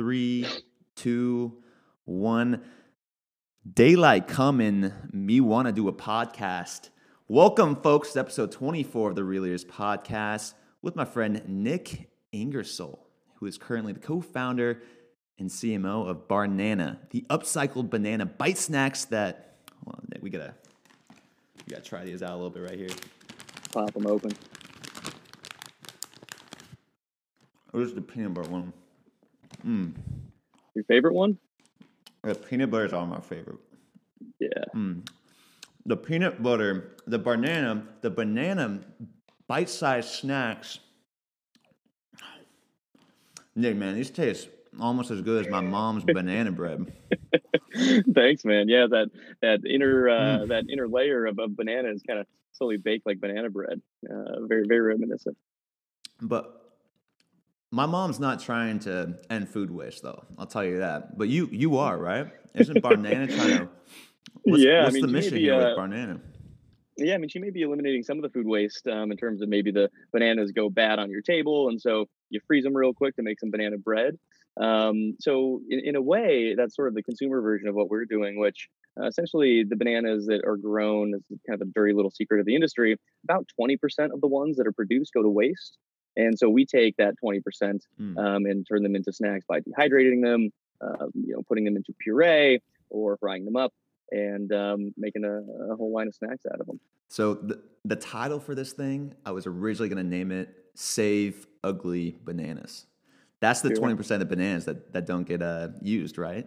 three, two, one. Daylight coming. Me want to do a podcast. Welcome, folks, to episode 24 of the Real Leaders podcast with my friend Nick Ingersoll, who is currently the co founder and CMO of Barnana, the upcycled banana bite snacks that, well, Nick, we gotta, we gotta try these out a little bit right here. Pop them open. Where's the peanut butter one? Mm. Your favorite one? The peanut butter is all my favorite. Yeah. Mm. The peanut butter, the banana, the banana bite-sized snacks. Nick, man, these taste almost as good as my mom's banana bread. Thanks, man. Yeah, that that inner uh, mm. that inner layer of, of banana is kind of slowly baked like banana bread. Uh, very very reminiscent. But my mom's not trying to end food waste, though. I'll tell you that. But you, you are right. Isn't Barnana trying to? What's, yeah, what's I mean, the mission be, here uh, with Barnana? Yeah, I mean, she may be eliminating some of the food waste um, in terms of maybe the bananas go bad on your table, and so you freeze them real quick to make some banana bread. Um, so, in, in a way, that's sort of the consumer version of what we're doing, which uh, essentially the bananas that are grown is kind of a dirty little secret of the industry. About 20% of the ones that are produced go to waste. And so we take that 20% mm. um, and turn them into snacks by dehydrating them, uh, you know, putting them into puree or frying them up and um, making a, a, whole line of snacks out of them. So the, the title for this thing, I was originally going to name it Save Ugly Bananas. That's the twenty percent of bananas that, that don't get uh, used, right?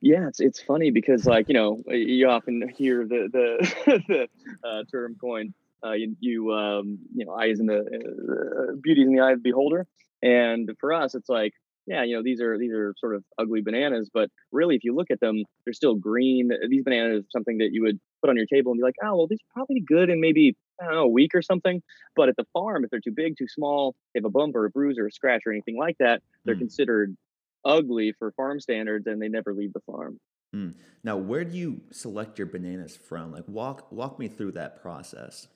Yeah, it's it's funny because like you know you often hear the the the uh, term coined uh, you, you, um, you know, eyes in the uh, beauty in the eye of the beholder. And for us, it's like, yeah, you know, these are these are sort of ugly bananas, but really, if you look at them, they're still green. These bananas are something that you would put on your table and be like, oh, well, these are probably good in maybe I don't know a week or something. But at the farm, if they're too big, too small, they have a bump or a bruise or a scratch or anything like that, they're mm. considered ugly for farm standards, and they never leave the farm. Mm. Now, where do you select your bananas from? Like, walk walk me through that process.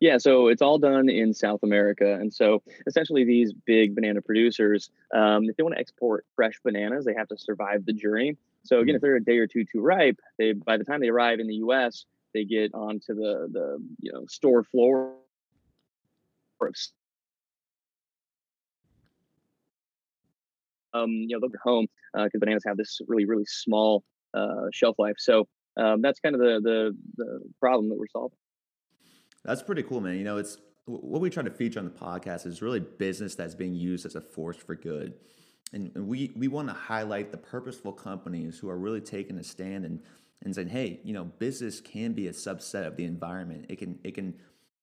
Yeah, so it's all done in South America, and so essentially these big banana producers, um, if they want to export fresh bananas, they have to survive the journey. So again, if mm-hmm. they're a day or two too ripe, they by the time they arrive in the U.S., they get onto the the you know store floor. Um, you know they'll go home because uh, bananas have this really really small uh, shelf life. So um, that's kind of the, the the problem that we're solving. That's pretty cool, man. You know, it's what we try to feature on the podcast is really business that's being used as a force for good. And, we, we want to highlight the purposeful companies who are really taking a stand and, and saying, hey, you know, business can be a subset of the environment. It can, it can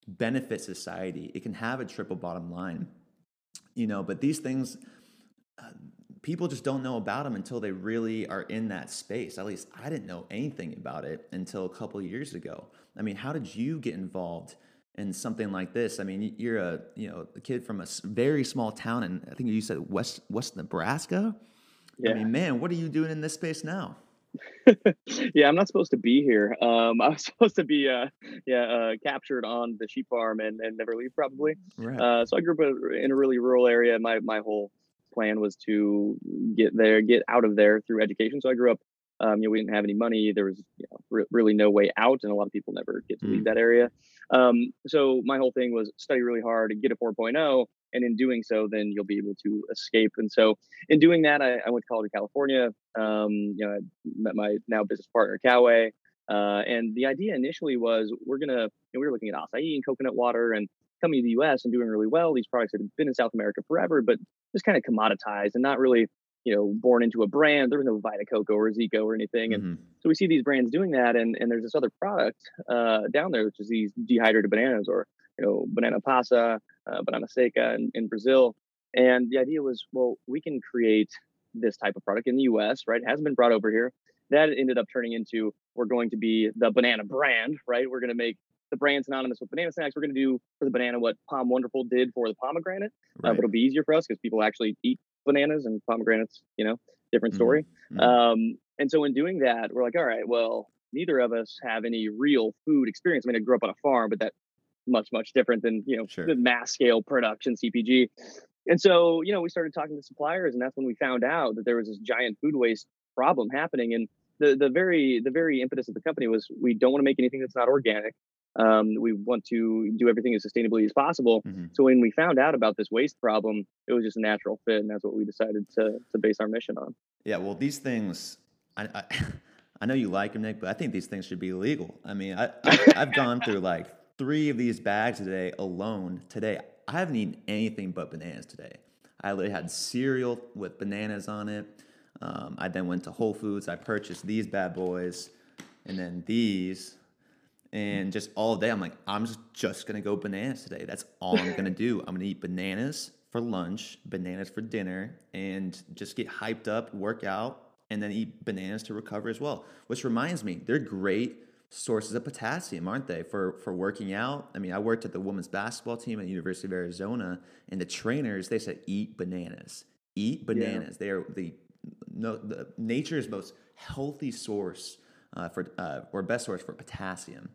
benefit society. It can have a triple bottom line, you know, but these things, uh, people just don't know about them until they really are in that space. At least I didn't know anything about it until a couple years ago. I mean, how did you get involved in something like this? I mean, you're a you know a kid from a very small town, and I think you said West West Nebraska. Yeah. I mean, man, what are you doing in this space now? yeah, I'm not supposed to be here. Um, I was supposed to be, uh, yeah, uh, captured on the sheep farm and, and never leave probably. Right. Uh, so I grew up in a really rural area. My my whole plan was to get there, get out of there through education. So I grew up um, you know, we didn't have any money. There was you know, re- really no way out, and a lot of people never get to leave mm. that area. Um, so my whole thing was study really hard and get a 4.0, and in doing so, then you'll be able to escape. And so, in doing that, I, I went to college in California. Um, you know, I met my now business partner Caue, uh, and the idea initially was we're gonna, you know, we were looking at acai and coconut water, and coming to the U.S. and doing really well. These products had been in South America forever, but just kind of commoditized and not really you know, born into a brand. There was no Vita Coco or Zico or anything. And mm-hmm. so we see these brands doing that. And, and there's this other product uh, down there, which is these dehydrated bananas or, you know, banana passa, uh, banana seca in, in Brazil. And the idea was, well, we can create this type of product in the US, right? It hasn't been brought over here. That ended up turning into we're going to be the banana brand, right? We're going to make the brand synonymous with banana snacks. We're going to do for the banana what POM Wonderful did for the pomegranate, right. uh, but it'll be easier for us because people actually eat bananas and pomegranates, you know, different mm-hmm. story. Mm-hmm. Um, and so in doing that, we're like, all right, well, neither of us have any real food experience. I mean, I grew up on a farm, but that much, much different than, you know, sure. the mass scale production CPG. And so, you know, we started talking to suppliers and that's when we found out that there was this giant food waste problem happening. And the, the very, the very impetus of the company was we don't want to make anything that's not organic. Um, we want to do everything as sustainably as possible. Mm-hmm. So when we found out about this waste problem, it was just a natural fit, and that's what we decided to to base our mission on. Yeah, well, these things, I, I, I know you like them, Nick, but I think these things should be illegal. I mean, I, I I've gone through like three of these bags today alone. Today, I haven't eaten anything but bananas today. I literally had cereal with bananas on it. Um, I then went to Whole Foods. I purchased these bad boys, and then these and just all day i'm like i'm just, just gonna go bananas today. That's all i'm gonna do. I'm gonna eat bananas for lunch bananas for dinner and just get hyped up work out and then eat bananas to recover as well which reminds me they're great sources of potassium aren't they for for working out? I mean i worked at the women's basketball team at the university of arizona and the trainers they said eat bananas. Eat bananas. Yeah. they are the no the nature's most healthy source uh, for uh, or best source for potassium.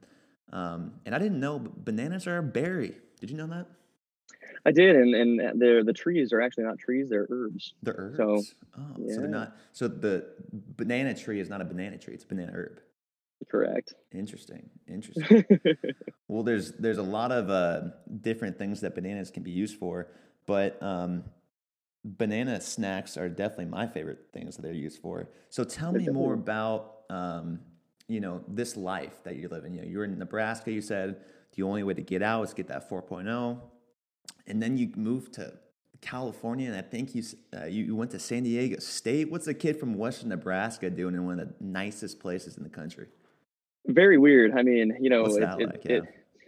Um, and I didn't know bananas are a berry. Did you know that? I did, and and the the trees are actually not trees; they're herbs. They're herbs. So, oh, yeah. so they're not. So the banana tree is not a banana tree; it's a banana herb. Correct. Interesting. Interesting. well, there's there's a lot of uh, different things that bananas can be used for, but um, banana snacks are definitely my favorite things that they're used for. So tell me more about um, you know this life that you're living. You know, you're in Nebraska. You said the only way to get out is get that 4.0, and then you moved to California, and I think you uh, you went to San Diego State. What's a kid from Western Nebraska doing in one of the nicest places in the country? Very weird. I mean, you know, it, it, yeah. it,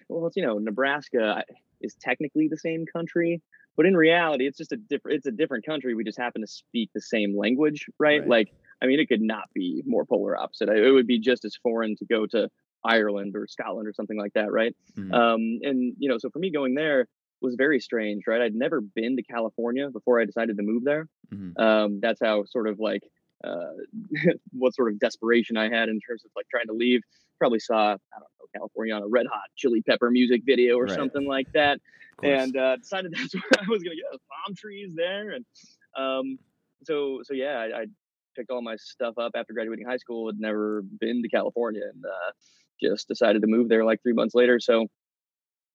well, it's you know, Nebraska is technically the same country, but in reality, it's just a different. It's a different country. We just happen to speak the same language, right? right. Like I mean, it could not be more polar opposite. It would be just as foreign to go to Ireland or Scotland or something like that, right? Mm-hmm. Um, and you know, so for me going there was very strange, right? I'd never been to California before I decided to move there. Mm-hmm. Um, that's how sort of like uh, what sort of desperation I had in terms of like trying to leave. Probably saw I don't know California on a Red Hot Chili Pepper music video or right. something like that, and uh, decided that's where I was going to get palm trees there, and um, so so yeah, I, I picked all my stuff up after graduating high school. Had never been to California and uh, just decided to move there like three months later. So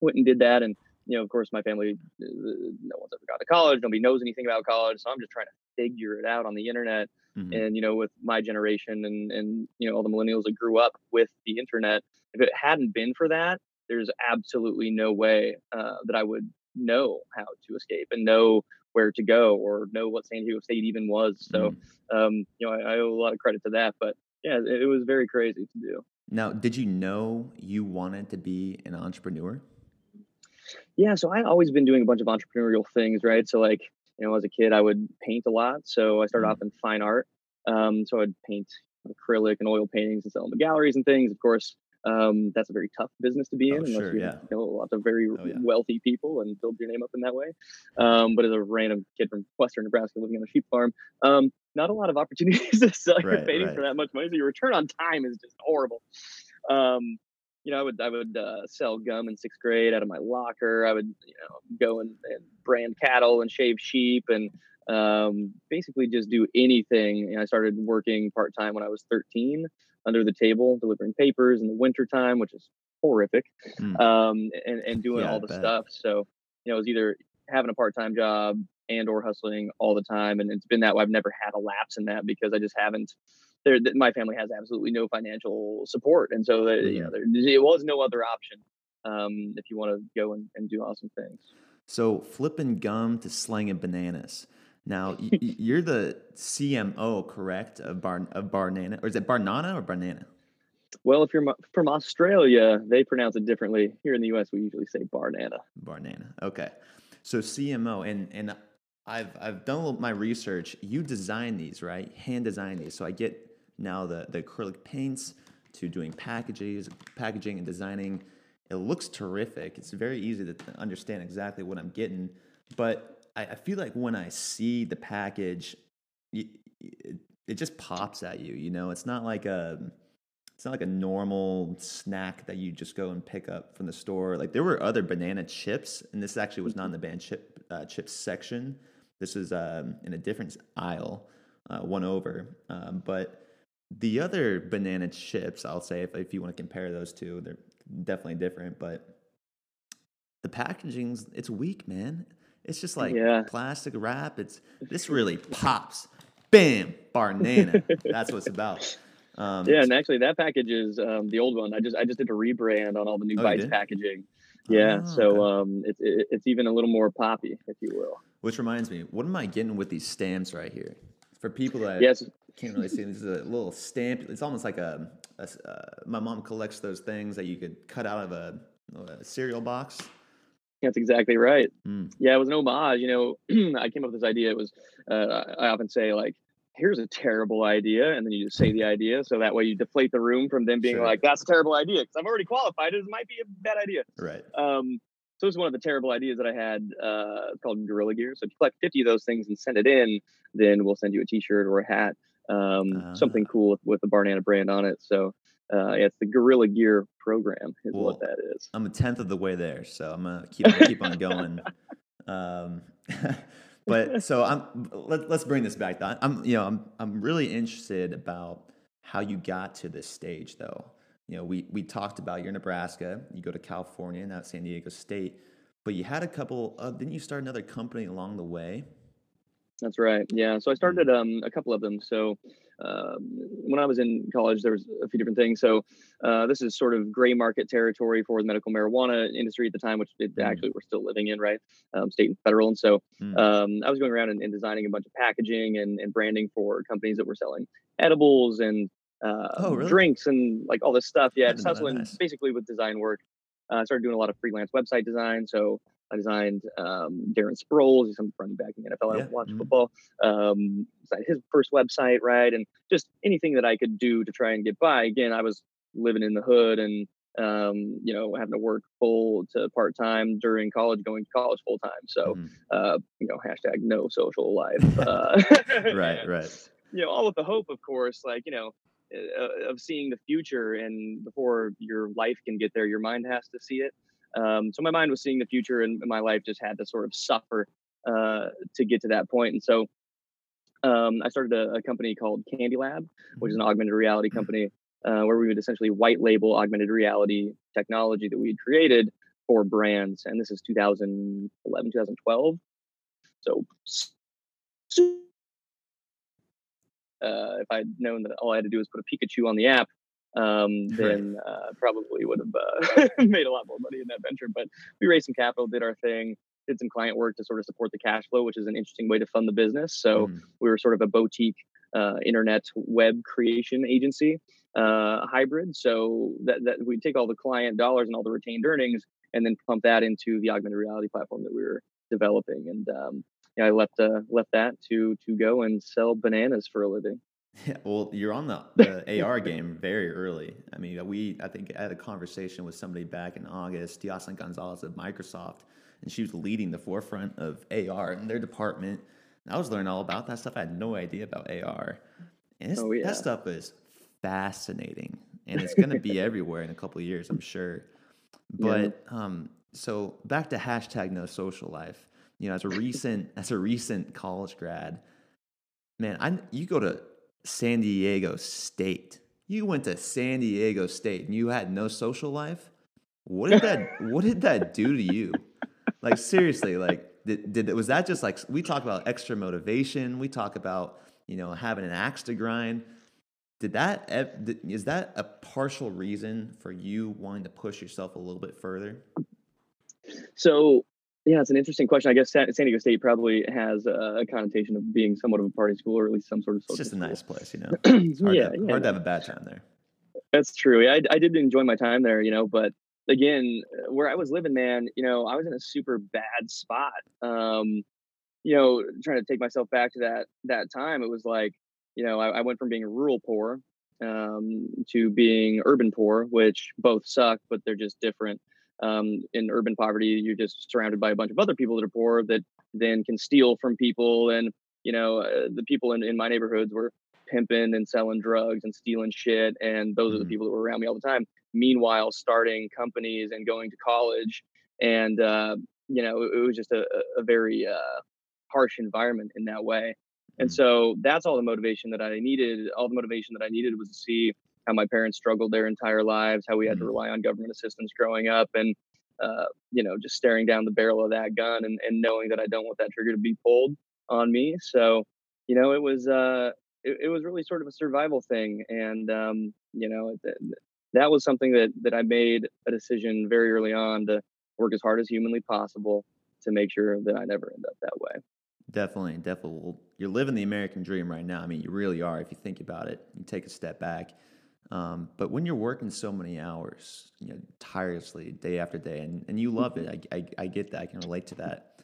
went and did that. And you know, of course, my family, uh, no one's ever gone to college. Nobody knows anything about college. So I'm just trying to figure it out on the internet. Mm-hmm. And you know, with my generation and and you know all the millennials that grew up with the internet, if it hadn't been for that, there's absolutely no way uh, that I would know how to escape and know where to go or know what San Diego State even was. So, mm. um, you know, I, I, owe a lot of credit to that. But yeah, it, it was very crazy to do. Now, did you know you wanted to be an entrepreneur? Yeah, so I'd always been doing a bunch of entrepreneurial things, right? So, like, you know, as a kid, I would paint a lot. So I started mm. off in fine art. Um, so I'd paint acrylic and oil paintings and sell them to galleries and things. Of course, um, that's a very tough business to be oh, in unless sure, you yeah. know lots of very oh, yeah. wealthy people and build your name up in that way. Um, but as a random kid from Western Nebraska living on a sheep farm, um, not a lot of opportunities to sell your paintings right. for that much money. So your return on time is just horrible. Um, you know, I would I would uh, sell gum in sixth grade out of my locker. I would you know go and, and brand cattle and shave sheep and um, basically just do anything. And I started working part time when I was 13 under the table delivering papers in the wintertime, which is horrific, mm. um, and, and doing yeah, all the stuff. So, you know, it was either having a part-time job and or hustling all the time. And it's been that way. I've never had a lapse in that because I just haven't, there, my family has absolutely no financial support. And so, that, mm. you know, there, it was no other option um, if you want to go and, and do awesome things. So flipping gum to slinging bananas. Now you're the CMO, correct, of Bar of Barnana, or is it Barnana or Banana? Well, if you're from Australia, they pronounce it differently. Here in the U.S., we usually say Barnana. Barnana. Okay, so CMO, and and I've I've done my research. You design these, right? Hand design these. So I get now the the acrylic paints to doing packages, packaging and designing. It looks terrific. It's very easy to understand exactly what I'm getting. But I, I feel like when I see the package, it, it just pops at you. You know, it's not like a it's not like a normal snack that you just go and pick up from the store. Like there were other banana chips, and this actually was not in the banana chip uh, chips section. This was um, in a different aisle, uh, one over. Um, but the other banana chips, I'll say, if, if you want to compare those two, they're definitely different. But the packaging's it's weak, man. It's just like yeah. plastic wrap. It's this really pops. Bam, banana. That's what it's about. Um, yeah, and actually, that package is um, the old one. I just I just did a rebrand on all the new oh, Bites packaging. Yeah, oh, so okay. um, it's it, it's even a little more poppy, if you will. Which reminds me, what am I getting with these stamps right here? For people that yes. can't really see, this is a little stamp. It's almost like a, a uh, my mom collects those things that you could cut out of a, a cereal box. That's exactly right. Mm. Yeah, it was an homage. You know, I came up with this idea. It was uh, I often say like here's a terrible idea and then you just say the idea so that way you deflate the room from them being sure. like that's a terrible idea because i've already qualified it might be a bad idea right um, so it's one of the terrible ideas that i had uh, called gorilla gear so if you collect 50 of those things and send it in then we'll send you a t-shirt or a hat um, uh, something cool with, with the barnana brand on it so uh, yeah, it's the Gorilla Gear program is well, what that is. I'm a tenth of the way there, so I'm gonna keep keep on going. Um, but so I'm let, us bring this back. Though. I'm you know I'm I'm really interested about how you got to this stage though. You know, we we talked about you're in Nebraska, you go to California, now San Diego State, but you had a couple of didn't you start another company along the way? That's right. Yeah. So I started mm. um, a couple of them. So when I was in college, there was a few different things. So uh, this is sort of gray market territory for the medical marijuana industry at the time, which it, mm. actually we're still living in, right? Um, state and federal. And so mm. um, I was going around and, and, designing a bunch of packaging and, and, branding for companies that were selling edibles and uh, oh, really? drinks and like all this stuff. Yeah, just hustling nice. basically with design work. Uh, I started doing a lot of freelance website design. So I designed um, Darren Sproles. He's some running back in the NFL. Yeah. I don't watch mm-hmm. football. Um, his first website, right? And just anything that I could do to try and get by. Again, I was living in the hood and um, you know having to work full to part time during college, going to college full time. So mm-hmm. uh, you know hashtag no social life. Uh, right, right. You know, all with the hope, of course, like you know. Uh, of seeing the future, and before your life can get there, your mind has to see it. Um, so my mind was seeing the future, and my life just had to sort of suffer uh, to get to that point. And so um, I started a, a, company called Candy Lab, which is an augmented reality company uh, where we would essentially white label augmented reality technology that we had created for brands. And this is 2011, 2012. So uh, if I'd known that all I had to do was put a Pikachu on the app, um, then uh, probably would have uh, made a lot more money in that venture. But we raised some capital, did our thing, did some client work to sort of support the cash flow, which is an interesting way to fund the business. So mm. we were sort of a boutique uh, internet web creation agency uh, hybrid. So that, that we take all the client dollars and all the retained earnings and then pump that into the augmented reality platform that we were developing. And um, yeah, I left uh, left that to to go and sell bananas for a living. Yeah, well, you're on the, the AR game very early. I mean, we I think I had a conversation with somebody back in August, Diasan Gonzalez of Microsoft, and she was leading the forefront of AR in their department. And I was learning all about that stuff. I had no idea about AR, and oh, yeah. that stuff is fascinating, and it's going to be everywhere in a couple of years, I'm sure. But yeah. um, so back to hashtag No Social Life. You know, as a recent as a recent college grad, man, I you go to San Diego State. You went to San Diego State and you had no social life. What did that What did that do to you? Like seriously, like did, did was that just like we talk about extra motivation? We talk about you know having an axe to grind. Did that is that a partial reason for you wanting to push yourself a little bit further? So yeah, it's an interesting question. I guess San, Diego State probably has a connotation of being somewhat of a party school, or at least some sort of. It's just a nice place, you know. It's hard, yeah, to, yeah. hard to have a bad time there. That's true. I, I did enjoy my time there, you know, but again, where I was living, man, you know, I was in a super bad spot. Um, you know, trying to take myself back to that that time, it was like, you know, I, I went from being rural poor um, to being urban poor, which both suck, but they're just different. Um, in urban poverty, you're just surrounded by a bunch of other people that are poor that then can steal from people. And, you know, uh, the people in, in my neighborhoods were pimping and selling drugs and stealing shit. And those mm-hmm. are the mm. people that were around me all the time. Meanwhile, starting companies and going to college. And, uh, you know, it, it, was just a, a very uh, harsh environment in that way. And mm. so that's all the motivation that I needed. All the motivation that I needed was to see how my parents struggled their entire lives, how we had to mm. rely on government assistance growing up, and uh, you know, just staring down the barrel of that gun and, and knowing that I don't want that trigger to be pulled on me. So, you know, it was uh, it, it was really sort of a survival thing, and um, you know, that was something that that I made a decision very early on to work as hard as humanly possible to make sure that I never end up that way. Definitely, definitely. Well, you're living the American dream right now. I mean, you really are. If you think about it, you take a step back. Um, but when you're working so many hours, you know, tirelessly, day after day, and, and you love it, I, I, I get that. I can relate to that.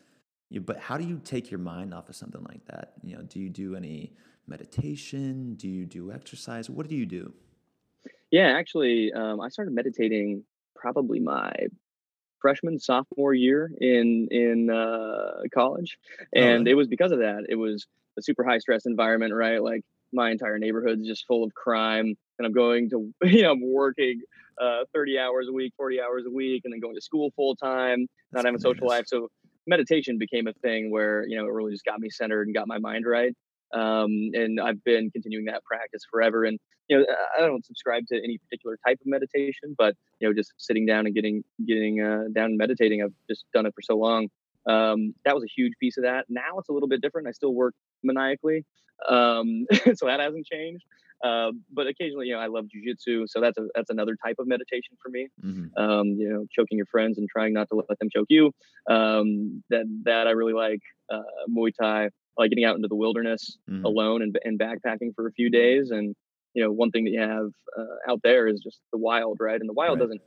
You, but how do you take your mind off of something like that? You know, do you do any meditation? Do you do exercise? What do you do? Yeah, actually, um, I started meditating probably my freshman sophomore year in in uh, college, oh, and oh, it was because of that. It was a super high stress environment, right? Like my entire neighborhood's just full of crime, and I'm going to you know I'm working uh, 30 hours a week, 40 hours a week, and then going to school full time, not having a social life. So meditation became a thing where you know it really just got me centered and got my mind right. Um, and I've been continuing that practice forever. And you know, I don't subscribe to any particular type of meditation, but you know, just sitting down and getting getting uh, down and meditating, I've just done it for so long. Um, that was a huge piece of that. Now it's a little bit different. I still work maniacally, um, so that hasn't changed. Uh, but occasionally, you know, I love jujitsu, so that's a that's another type of meditation for me. Mm-hmm. Um, you know, choking your friends and trying not to let them choke you. Um, that that I really like. Uh, Muay Thai, like getting out into the wilderness mm-hmm. alone and, and backpacking for a few days. And you know, one thing that you have uh, out there is just the wild, right? And the wild right. doesn't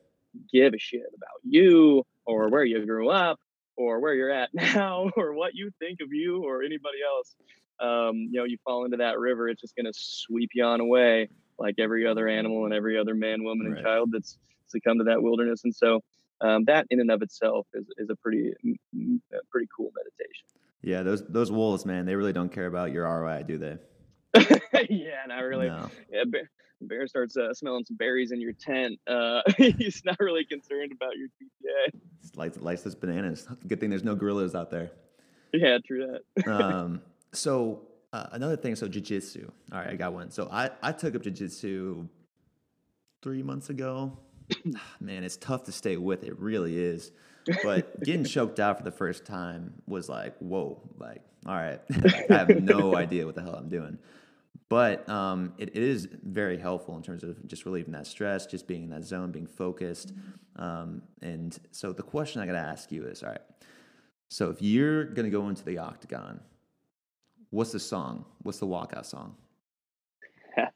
give a shit about you or where you grew up or where you're at now or what you think of you or anybody else. Um, you know, you fall into that river, it's just going to sweep you on away like every other animal and every other man, woman, right. and child that's succumbed to that wilderness. And so um, that in and of itself is, is a pretty, a pretty cool meditation. Yeah, those those wolves, man, they really don't care about your ROI, do they? yeah, not really. No. Yeah, bear, bear starts uh, smelling some berries in your tent. Uh, he's not really concerned about your GPA. Lights, lights those bananas. Good thing there's no gorillas out there. Yeah, true that. um, so uh, another thing, so jujitsu. All right, I got one. So I I took up jujitsu three months ago. Man, it's tough to stay with. It really is. But getting choked out for the first time was like, whoa, like, all right, I have no idea what the hell I'm doing. But um, it, it is very helpful in terms of just relieving that stress, just being in that zone, being focused. Um, and so the question I got to ask you is all right, so if you're going to go into the octagon, what's the song? What's the walkout song?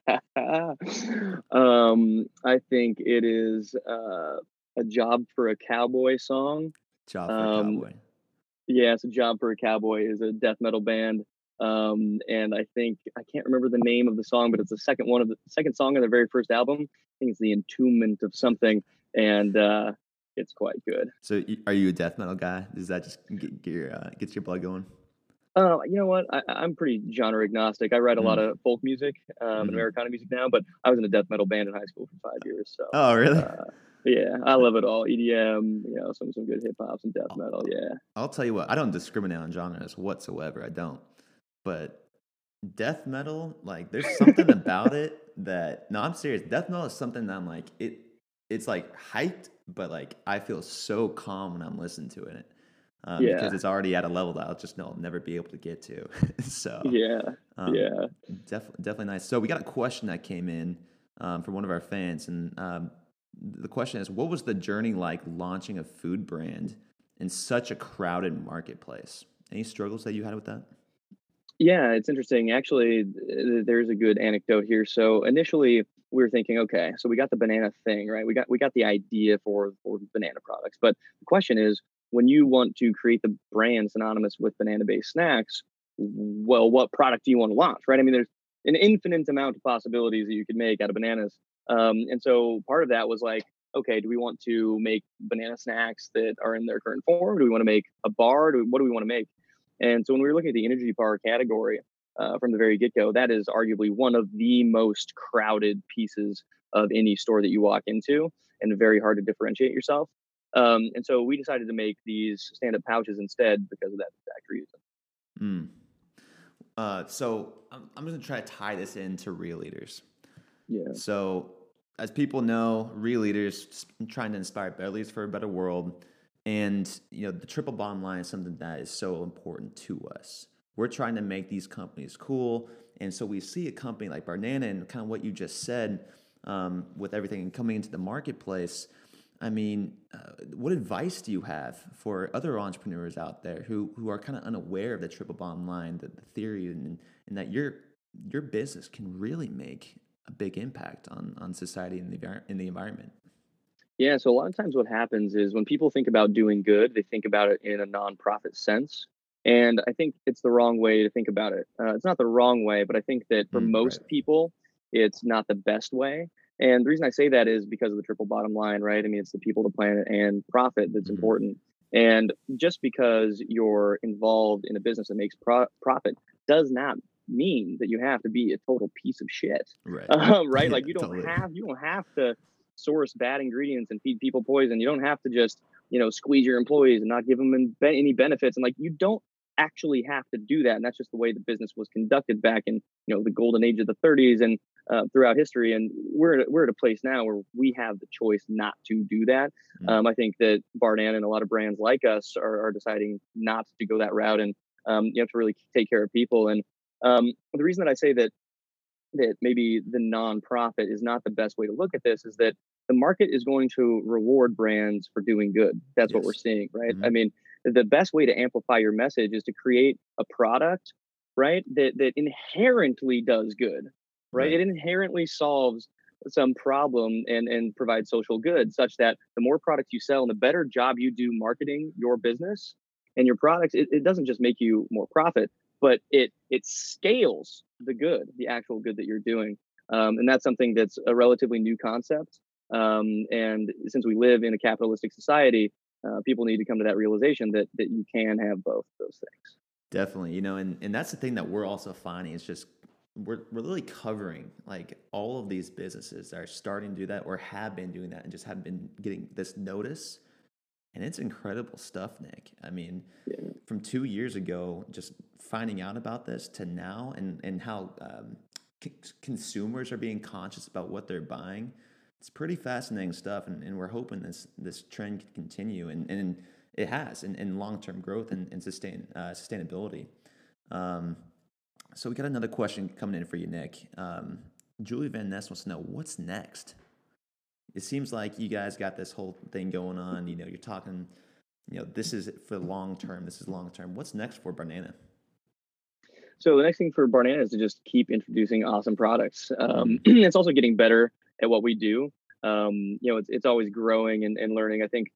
um, I think it is uh, a job for a cowboy song. Job for um, a cowboy. Yeah, it's a job for a cowboy is a death metal band. Um, and I think I can't remember the name of the song, but it's the second one of the second song of their very first album. I think it's the Entombment of something, and uh, it's quite good. So, are you a death metal guy? Does that just get, get your uh, gets your blood going? Uh, you know what? I, am pretty genre agnostic. I write a mm. lot of folk music um, mm. and mm-hmm. Americana music now, but I was in a death metal band in high school for five years. So. Oh, really? Uh, yeah, I love it all. EDM, you know, some some good hip hop, some death metal. Yeah. I'll tell you what. I don't discriminate on genres whatsoever. I don't. But death metal, like, there's something about it that. No, I'm serious. Death metal is something that I'm like it. It's like hyped, but like I feel so calm when I'm listening to it um, yeah. because it's already at a level that I'll just know I'll never be able to get to. so yeah, um, yeah, definitely, definitely nice. So we got a question that came in um, from one of our fans, and um, the question is, what was the journey like launching a food brand in such a crowded marketplace? Any struggles that you had with that? Yeah, it's interesting. Actually, there's a good anecdote here. So initially, we were thinking, okay, so we got the banana thing, right? We got we got the idea for for banana products, but the question is, when you want to create the brand synonymous with banana based snacks, well, what product do you want to launch, right? I mean, there's an infinite amount of possibilities that you could make out of bananas. Um, and so part of that was like, okay, do we want to make banana snacks that are in their current form? Do we want to make a bar? Do, what do we want to make? And so when we were looking at the energy bar category uh, from the very get go, that is arguably one of the most crowded pieces of any store that you walk into and very hard to differentiate yourself. Um, and so we decided to make these stand up pouches instead because of that exact reason. Mm. Uh, so I'm, I'm going to try to tie this into Real Leaders. Yeah. So as people know, Real Leaders trying to inspire better leaders for a better world. And you know, the triple bottom line is something that is so important to us. We're trying to make these companies cool. And so we see a company like Barnana and kind of what you just said um, with everything coming into the marketplace. I mean, uh, what advice do you have for other entrepreneurs out there who, who are kind of unaware of the triple bottom line, the, the theory, and, and that your your business can really make a big impact on on society and the in the environment? Yeah, so a lot of times what happens is when people think about doing good, they think about it in a nonprofit sense. And I think it's the wrong way to think about it. Uh, it's not the wrong way, but I think that for mm, most right. people, it's not the best way. And the reason I say that is because of the triple bottom line, right? I mean, it's the people, the planet, and profit that's mm-hmm. important. And just because you're involved in a business that makes pro- profit does not mean that you have to be a total piece of shit, right? Um, right? Yeah, like you don't totally. have you don't have to source bad ingredients and feed people poison. You don't have to just you know squeeze your employees and not give them any benefits. And like you don't actually have to do that. And that's just the way the business was conducted back in you know the golden age of the 30s and uh, throughout history. And we're we're at a place now where we have the choice not to do that. Mm-hmm. Um, I think that Barnana and a lot of brands like us are, are deciding not to go that route, and um, you have to really take care of people. And um, the reason that I say that that maybe the nonprofit is not the best way to look at this is that the market is going to reward brands for doing good. That's yes. what we're seeing, right? Mm-hmm. I mean, the best way to amplify your message is to create a product, right, that that inherently does good, right? It inherently solves some problem and and provides social good such that the more products you sell and the better job you do marketing your business and your products it, it doesn't just make you more profit but it it scales the good, the actual good that you're doing, um, and that's something that's a relatively new concept. Um, and since we live in a capitalistic society, uh, people need to come to that realization that that you can have both those things. Definitely, you know, and and that's the thing that we're also finding is just we're, we're really covering like all of these businesses that are starting to do that or have been doing that and just haven't been getting this notice and it's incredible stuff, Nick. I mean, yeah. from two years ago, just finding out about this to now, and and how um, c- consumers are being conscious about what they're buying. It's pretty fascinating stuff, and, and we're hoping this this trend can continue, and, and it has in, in long term growth and, and sustain uh, sustainability. Um, so we got another question coming in for you, Nick. Um, Julie Van Ness wants to know what's next it seems like you guys got this whole thing going on. You know, you're talking, you know, this is for long term. This is long term. What's next for Barnana? So the next thing for Barnana is to just keep introducing awesome products. Um, it's also getting better at what we do. Um, you know, it's it's always growing and, and learning. I think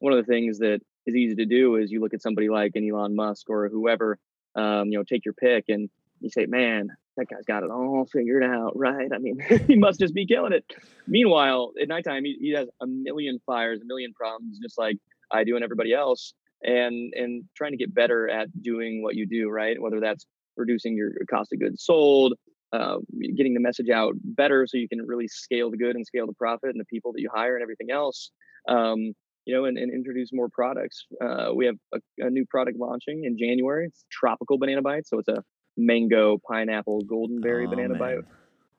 one of the things that is easy to do is you look at somebody like an Elon Musk or whoever, um, you know, take your pick and you say, man, that guy's got it all figured out, right? I mean, he must just be killing it. Meanwhile, at nighttime, he, he has a million fires, a million problems, just like I do and everybody else, and and trying to get better at doing what you do, right? Whether that's reducing your cost of goods sold, uh, getting the message out better so you can really scale the good and scale the profit and the people that you hire and everything else. Um, you know, and, and introduce more products. Uh, we have a, a, new product launching in January. It's tropical banana bites, so it's a mango, pineapple, goldenberry oh, banana man. bite.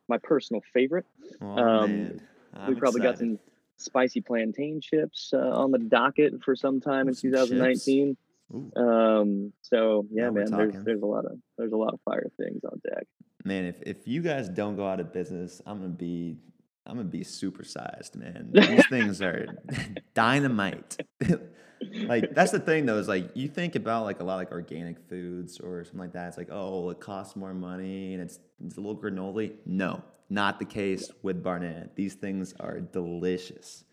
My personal favorite. Oh, um, we probably excited. got some spicy plantain chips uh, on the docket for some time in 2019. Um, so yeah, now man, there's there's a lot of there's a lot of fire things on deck. Man, if if you guys don't go out of business, I'm gonna be I'm gonna be supersized, man. These things are dynamite. like that's the thing though, is like you think about like a lot of like organic foods or something like that. It's like, oh, it costs more money and it's it's a little granola. No, not the case with Barnana. These things are delicious.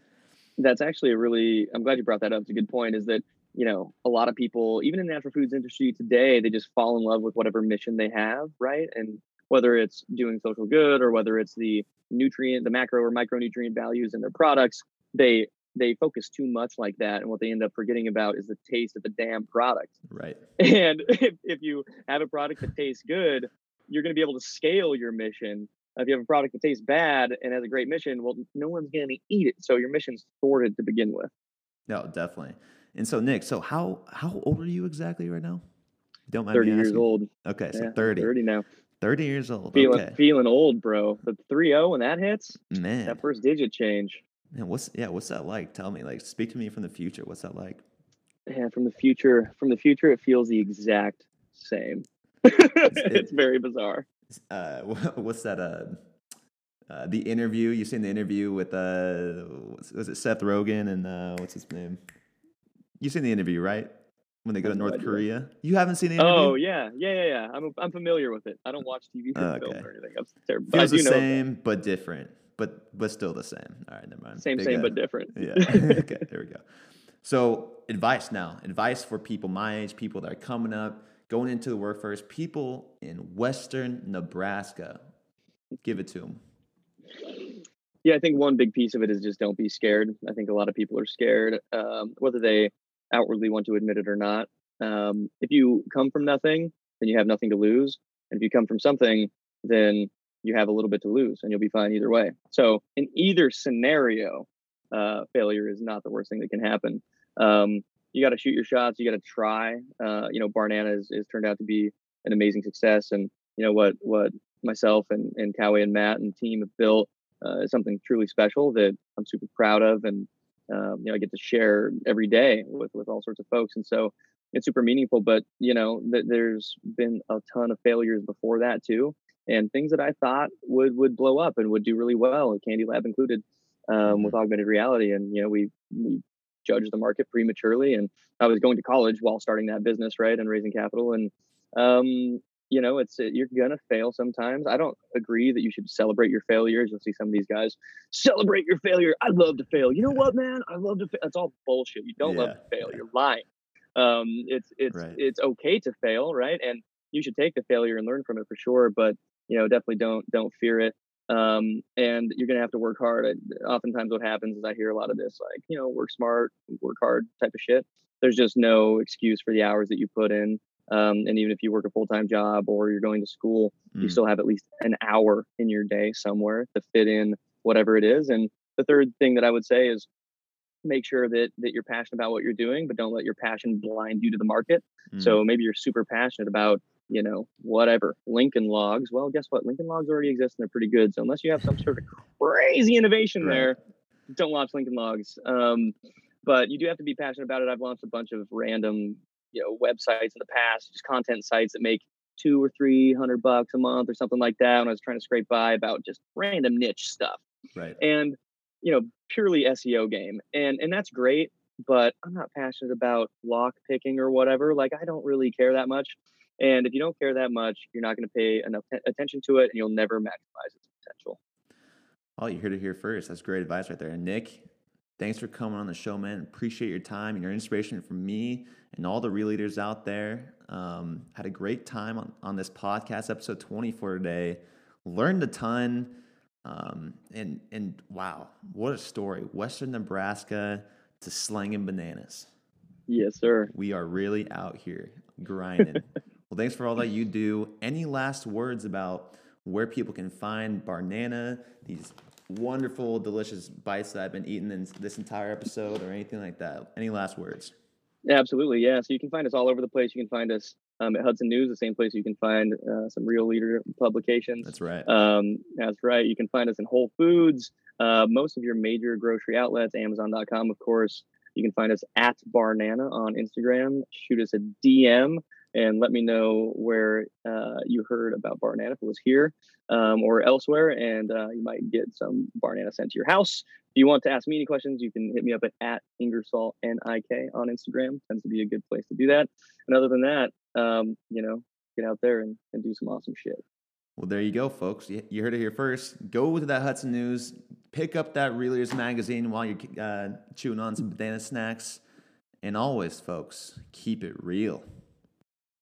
That's actually a really I'm glad you brought that up. It's a good point, is that you know, a lot of people, even in the natural foods industry today, they just fall in love with whatever mission they have, right? And whether it's doing social good or whether it's the nutrient, the macro or micronutrient values in their products, they they focus too much like that, and what they end up forgetting about is the taste of the damn product. Right. And if, if you have a product that tastes good, you're going to be able to scale your mission. If you have a product that tastes bad and has a great mission, well, no one's going to eat it. So your mission's thwarted to begin with. No, definitely. And so, Nick, so how how old are you exactly right now? Don't mind 30 years old. Okay, so yeah, 30. 30 now. 30 years old. Feeling, okay. feeling old, bro. The 3 0 when that hits, man, that first digit change. Man, what's yeah, what's that like? Tell me, like, speak to me from the future. What's that like? Yeah, from the future, from the future, it feels the exact same. it's very bizarre. Uh, what's that? Uh, uh, the interview. You seen the interview with uh, was it Seth Rogen and uh, what's his name? You seen the interview, right? When they go to North Korea, you haven't seen the interview. Oh yeah, yeah, yeah, yeah. I'm I'm familiar with it. I don't watch TV or okay. film or anything. I'm terrible. Feels the same but different, but but still the same. All right, never mind. Same, same, but different. Yeah. okay, there we go. So advice now, advice for people my age, people that are coming up, going into the workforce, people in Western Nebraska. Give it to them. Yeah, I think one big piece of it is just don't be scared. I think a lot of people are scared, um, whether they outwardly want to admit it or not. Um, if you come from nothing, then you have nothing to lose. And if you come from something, then you have a little bit to lose and you'll be fine either way. So, in either scenario, uh, failure is not the worst thing that can happen. Um, you got to shoot your shots. You got to try. Uh, you know, Barnana is turned out to be an amazing success. And, you know, what, what myself and, and Caue and Matt and team have built uh, is something truly special that I'm super proud of. And, um, you know, I get to share every day with, with all sorts of folks. And so it's super meaningful, but you know, th- there's been a ton of failures before that too. And things that I thought would, would blow up and would do really well, Candy Lab included, um, mm-hmm. with augmented reality. And, you know, we, we judged the market prematurely and I was going to college while starting that business, right. And raising capital. And, um, you know, it's you're gonna fail sometimes. I don't agree that you should celebrate your failures. You'll see some of these guys celebrate your failure. I love to fail. You know what, man? I love to fail. That's all bullshit. You don't yeah. love to fail. You're lying. Um, it's it's right. it's okay to fail, right? And you should take the failure and learn from it for sure. But you know, definitely don't don't fear it. Um, and you're gonna have to work hard. I, oftentimes, what happens is I hear a lot of this, like you know, work smart, work hard type of shit. There's just no excuse for the hours that you put in. Um, and even if you work a full time job or you're going to school, mm. you still have at least an hour in your day somewhere to fit in whatever it is. And the third thing that I would say is make sure that that you're passionate about what you're doing, but don't let your passion blind you to the market. Mm. So maybe you're super passionate about you know whatever Lincoln Logs. Well, guess what? Lincoln Logs already exist and they're pretty good. So unless you have some sort of crazy innovation right. there, don't launch Lincoln Logs. Um, but you do have to be passionate about it. I've launched a bunch of random you know websites in the past, just content sites that make two or three hundred bucks a month or something like that. When I was trying to scrape by about just random niche stuff, right? And you know, purely SEO game, and and that's great. But I'm not passionate about lock picking or whatever. Like I don't really care that much. And if you don't care that much, you're not going to pay enough attention to it, and you'll never maximize its potential. Oh, you heard it here first. That's great advice right there. And Nick, Thanks for coming on the show, man. Appreciate your time and your inspiration from me and all the real leaders out there. Um, had a great time on, on this podcast, episode 24 today. Learned a ton. Um, and and wow, what a story. Western Nebraska to slanging bananas. Yes, sir. We are really out here grinding. well, thanks for all that you do. Any last words about where people can find Barnana, these wonderful, delicious bites that I've been eating in this entire episode or anything like that. Any last words? Yeah, absolutely. Yeah. So you can find us all over the place. You can find us um, at Hudson News, the same place you can find uh, some real leader publications. That's right. Um, that's right. You can find us in Whole Foods, uh, most of your major grocery outlets, Amazon.com, of course. You can find us at Barnana on Instagram. Shoot us a DM and let me know where uh, you heard about Barnana, if it was here um, or elsewhere, and uh, you might get some Barnana sent to your house. If you want to ask me any questions, you can hit me up at, at Ingersoll N-I-K on Instagram. Tends to be a good place to do that. And other than that, um, you know, get out there and, and do some awesome shit. Well, there you go, folks. You heard it here first. Go to that Hudson News, pick up that Real Leaders magazine while you're uh, chewing on some banana snacks And always, folks, keep it real.